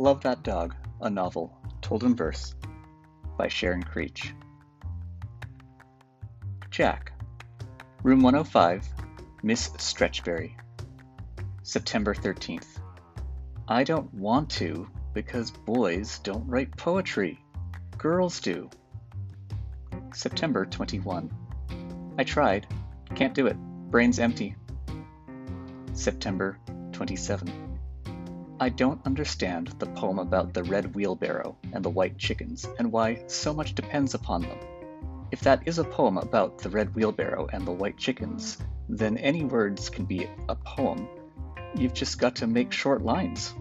Love That Dog, a novel, told in verse, by Sharon Creech. Jack, Room 105, Miss Stretchberry. September 13th. I don't want to because boys don't write poetry. Girls do. September 21. I tried. Can't do it. Brain's empty. September 27. I don't understand the poem about the red wheelbarrow and the white chickens, and why so much depends upon them. If that is a poem about the red wheelbarrow and the white chickens, then any words can be a poem. You've just got to make short lines.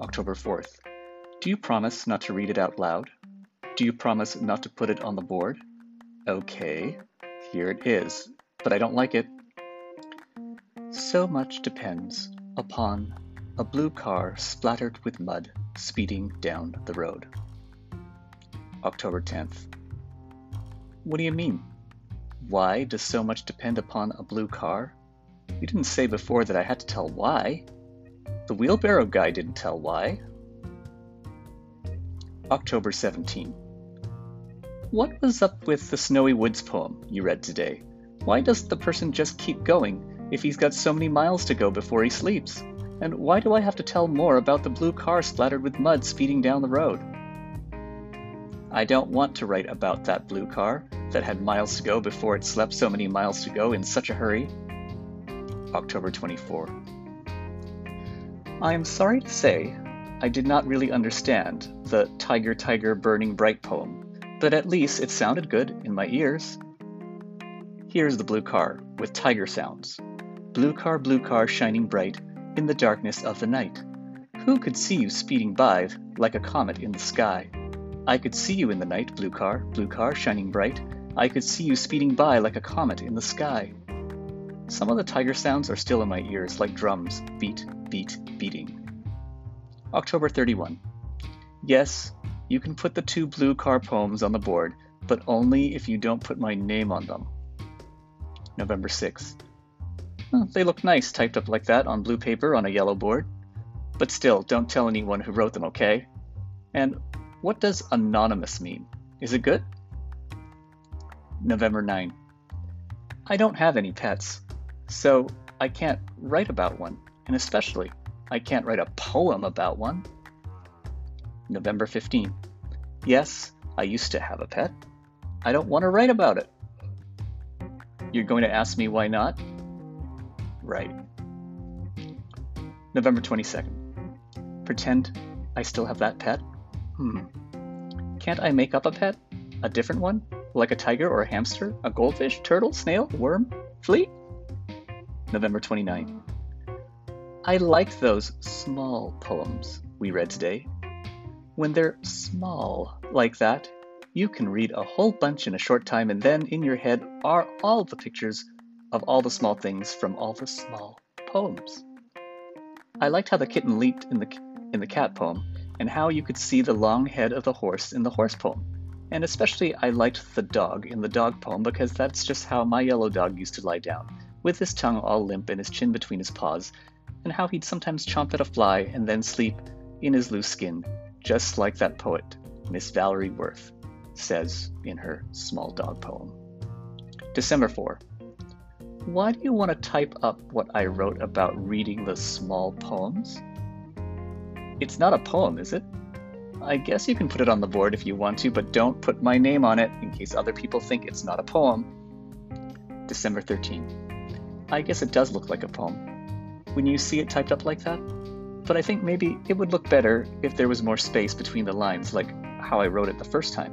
October 4th. Do you promise not to read it out loud? Do you promise not to put it on the board? Okay, here it is, but I don't like it. So much depends upon a blue car splattered with mud speeding down the road. October 10th. What do you mean? Why does so much depend upon a blue car? You didn't say before that I had to tell why. The wheelbarrow guy didn't tell why. October 17. What was up with the Snowy Woods poem you read today? Why does the person just keep going if he's got so many miles to go before he sleeps? And why do I have to tell more about the blue car splattered with mud speeding down the road? I don't want to write about that blue car that had miles to go before it slept so many miles to go in such a hurry. October 24. I am sorry to say I did not really understand the Tiger Tiger Burning Bright poem, but at least it sounded good in my ears. Here's the blue car with tiger sounds. Blue car, blue car, shining bright, in the darkness of the night. Who could see you speeding by like a comet in the sky? I could see you in the night, blue car, blue car, shining bright. I could see you speeding by like a comet in the sky. Some of the tiger sounds are still in my ears like drums, beat, beat, beating. October 31. Yes, you can put the two blue car poems on the board, but only if you don't put my name on them. November 6. They look nice typed up like that on blue paper on a yellow board. But still, don't tell anyone who wrote them, okay? And what does anonymous mean? Is it good? November 9. I don't have any pets, so I can't write about one, and especially, I can't write a poem about one. November 15. Yes, I used to have a pet. I don't want to write about it. You're going to ask me why not? Right. November 22nd. Pretend I still have that pet? Hmm. Can't I make up a pet? A different one? Like a tiger or a hamster? A goldfish? Turtle? Snail? Worm? Flea? November 29th. I like those small poems we read today. When they're small like that, you can read a whole bunch in a short time, and then in your head are all the pictures of all the small things from all the small poems. I liked how the kitten leaped in the, in the cat poem, and how you could see the long head of the horse in the horse poem. And especially, I liked the dog in the dog poem because that's just how my yellow dog used to lie down, with his tongue all limp and his chin between his paws, and how he'd sometimes chomp at a fly and then sleep in his loose skin, just like that poet, Miss Valerie Worth, says in her small dog poem. December 4 why do you want to type up what I wrote about reading the small poems? It's not a poem, is it? I guess you can put it on the board if you want to, but don't put my name on it in case other people think it's not a poem. December 13. I guess it does look like a poem when you see it typed up like that, but I think maybe it would look better if there was more space between the lines, like how I wrote it the first time.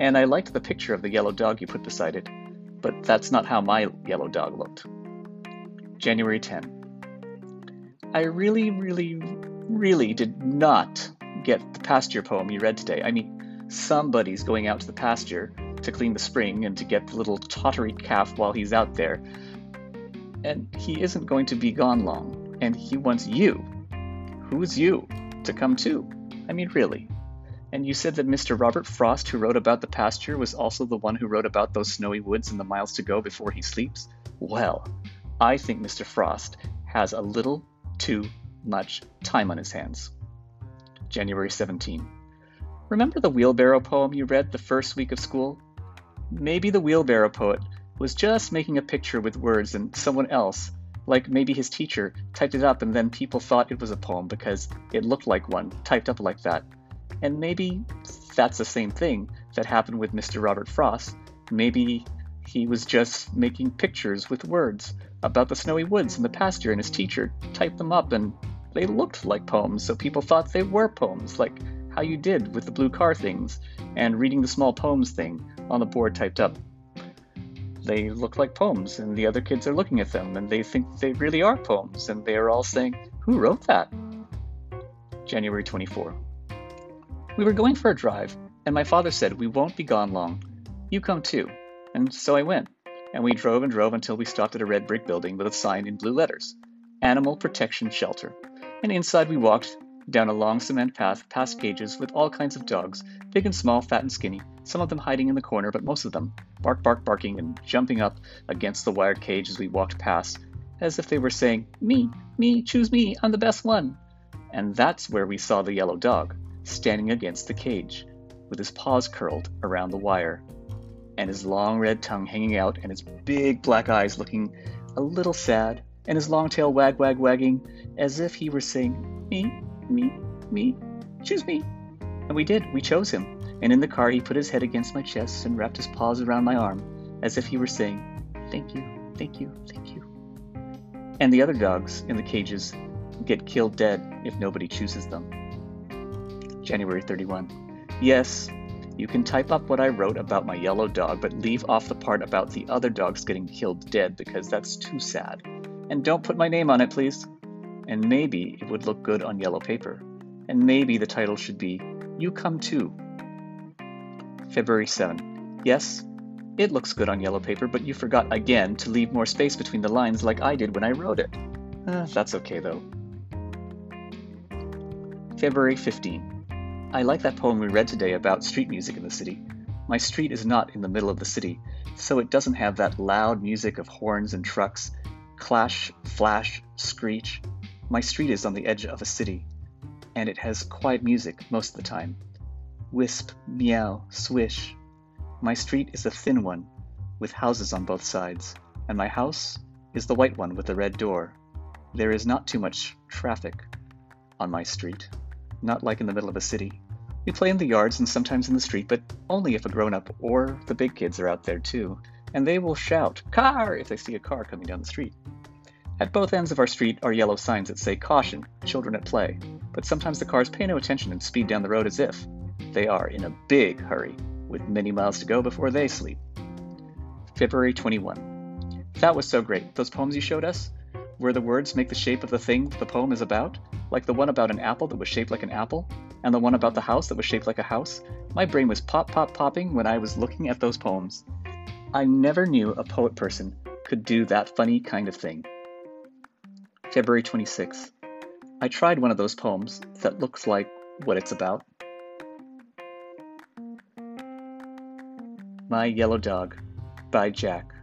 And I liked the picture of the yellow dog you put beside it but that's not how my yellow dog looked. January 10. I really, really, really did not get the pasture poem you read today. I mean, somebody's going out to the pasture to clean the spring and to get the little tottery calf while he's out there. And he isn't going to be gone long, and he wants you. Who's you? To come too. I mean, really. And you said that Mr. Robert Frost, who wrote about the pasture, was also the one who wrote about those snowy woods and the miles to go before he sleeps? Well, I think Mr. Frost has a little too much time on his hands. January 17. Remember the wheelbarrow poem you read the first week of school? Maybe the wheelbarrow poet was just making a picture with words and someone else, like maybe his teacher, typed it up and then people thought it was a poem because it looked like one, typed up like that. And maybe that's the same thing that happened with Mr. Robert Frost. Maybe he was just making pictures with words about the snowy woods and the pasture, and his teacher typed them up and they looked like poems, so people thought they were poems, like how you did with the blue car things and reading the small poems thing on the board typed up. They look like poems, and the other kids are looking at them, and they think they really are poems, and they are all saying, Who wrote that? January 24. We were going for a drive, and my father said, We won't be gone long. You come too. And so I went, and we drove and drove until we stopped at a red brick building with a sign in blue letters Animal Protection Shelter. And inside we walked down a long cement path past cages with all kinds of dogs, big and small, fat and skinny, some of them hiding in the corner, but most of them bark, bark, barking and jumping up against the wired cage as we walked past, as if they were saying, Me, me, choose me, I'm the best one. And that's where we saw the yellow dog, standing against the cage, with his paws curled around the wire, and his long red tongue hanging out, and his big black eyes looking a little sad, and his long tail wag wag wagging, as if he were saying, Me, me, me, choose me. And we did, we chose him. And in the car, he put his head against my chest and wrapped his paws around my arm, as if he were saying, Thank you, thank you, thank you. And the other dogs in the cages get killed dead if nobody chooses them. January 31. Yes, you can type up what I wrote about my yellow dog, but leave off the part about the other dogs getting killed dead because that's too sad. And don't put my name on it, please. And maybe it would look good on yellow paper. And maybe the title should be You Come Too. February 7. Yes, it looks good on yellow paper, but you forgot again to leave more space between the lines like I did when I wrote it. Uh, that's okay though. February 15. I like that poem we read today about street music in the city. My street is not in the middle of the city, so it doesn't have that loud music of horns and trucks, clash, flash, screech. My street is on the edge of a city, and it has quiet music most of the time. Wisp, meow, swish. My street is a thin one, with houses on both sides, and my house is the white one with the red door. There is not too much traffic on my street, not like in the middle of a city. We play in the yards and sometimes in the street, but only if a grown up or the big kids are out there too, and they will shout, Car! if they see a car coming down the street. At both ends of our street are yellow signs that say, Caution, children at play, but sometimes the cars pay no attention and speed down the road as if they are in a big hurry, with many miles to go before they sleep. February 21. That was so great. Those poems you showed us, where the words make the shape of the thing the poem is about, like the one about an apple that was shaped like an apple, and the one about the house that was shaped like a house, my brain was pop pop popping when I was looking at those poems. I never knew a poet person could do that funny kind of thing. February 26. I tried one of those poems that looks like what it's about. My Yellow Dog by Jack.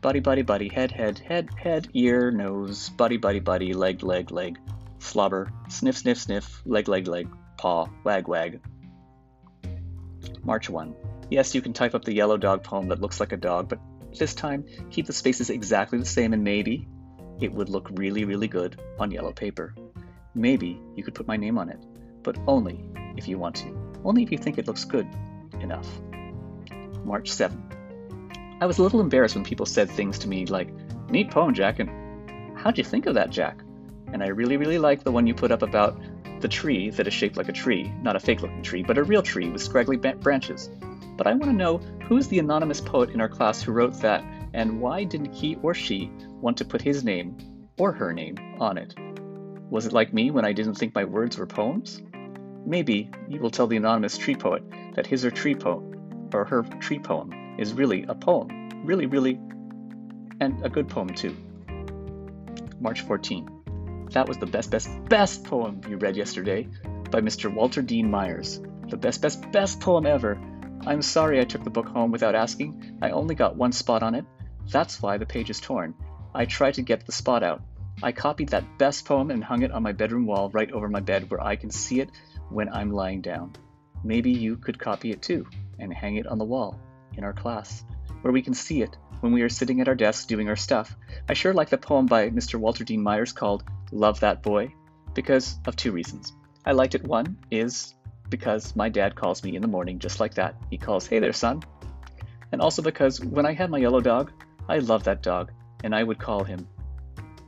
Buddy, buddy, buddy, head, head, head, head, ear, nose, buddy, buddy, buddy, leg, leg, leg, slobber, sniff, sniff, sniff, leg, leg, leg, paw, wag, wag. March 1. Yes, you can type up the yellow dog poem that looks like a dog, but this time keep the spaces exactly the same and maybe it would look really, really good on yellow paper. Maybe you could put my name on it, but only if you want to. Only if you think it looks good enough. March 7. I was a little embarrassed when people said things to me like, Neat poem, Jack, and how'd you think of that, Jack? And I really, really like the one you put up about the tree that is shaped like a tree, not a fake looking tree, but a real tree with scraggly branches. But I want to know who's the anonymous poet in our class who wrote that, and why didn't he or she want to put his name or her name on it? Was it like me when I didn't think my words were poems? Maybe you will tell the anonymous tree poet that his or tree poem or her tree poem is really a poem, really, really, and a good poem too. March 14. That was the best, best, best poem you read yesterday by Mr. Walter Dean Myers. The best, best, best poem ever. I'm sorry I took the book home without asking. I only got one spot on it. That's why the page is torn. I tried to get the spot out. I copied that best poem and hung it on my bedroom wall right over my bed where I can see it when I'm lying down. Maybe you could copy it too and hang it on the wall in our class where we can see it when we are sitting at our desks doing our stuff. I sure like the poem by Mr. Walter Dean Myers called Love That Boy because of two reasons. I liked it one is because my dad calls me in the morning just like that. He calls, Hey there, son. And also because when I had my yellow dog, I loved that dog, and I would call him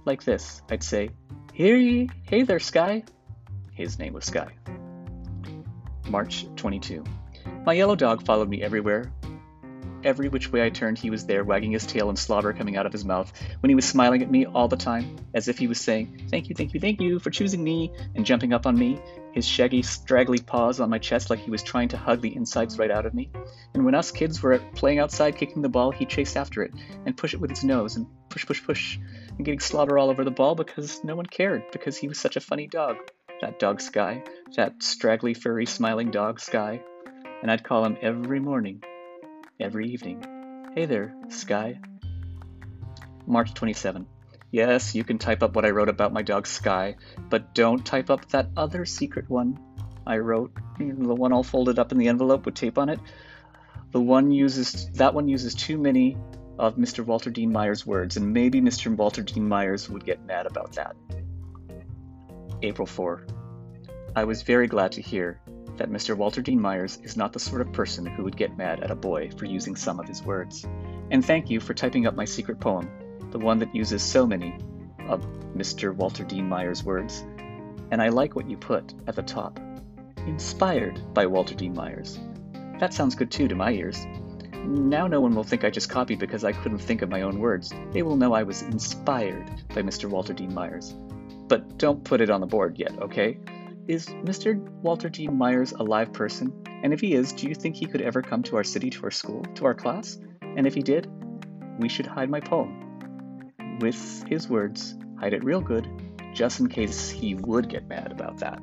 like this. I'd say, Hey, hey there, Sky. His name was Sky. March 22. My yellow dog followed me everywhere, Every which way I turned, he was there, wagging his tail and slobber coming out of his mouth, when he was smiling at me all the time, as if he was saying, Thank you, thank you, thank you for choosing me, and jumping up on me, his shaggy, straggly paws on my chest like he was trying to hug the insides right out of me. And when us kids were playing outside kicking the ball, he chased after it and push it with his nose and push, push, push, and getting slobber all over the ball because no one cared, because he was such a funny dog. That dog Sky, that straggly, furry, smiling dog Sky. And I'd call him every morning every evening. Hey there, Sky. March 27. Yes, you can type up what I wrote about my dog Sky, but don't type up that other secret one I wrote, the one all folded up in the envelope with tape on it. The one uses that one uses too many of Mr. Walter Dean Myers' words, and maybe Mr. Walter Dean Myers would get mad about that. April 4. I was very glad to hear that Mr. Walter Dean Myers is not the sort of person who would get mad at a boy for using some of his words. And thank you for typing up my secret poem, the one that uses so many of Mr. Walter Dean Myers' words. And I like what you put at the top inspired by Walter Dean Myers. That sounds good too to my ears. Now no one will think I just copied because I couldn't think of my own words. They will know I was inspired by Mr. Walter Dean Myers. But don't put it on the board yet, okay? Is Mr. Walter Dean Myers a live person? And if he is, do you think he could ever come to our city, to our school, to our class? And if he did, we should hide my poem. With his words, hide it real good, just in case he would get mad about that.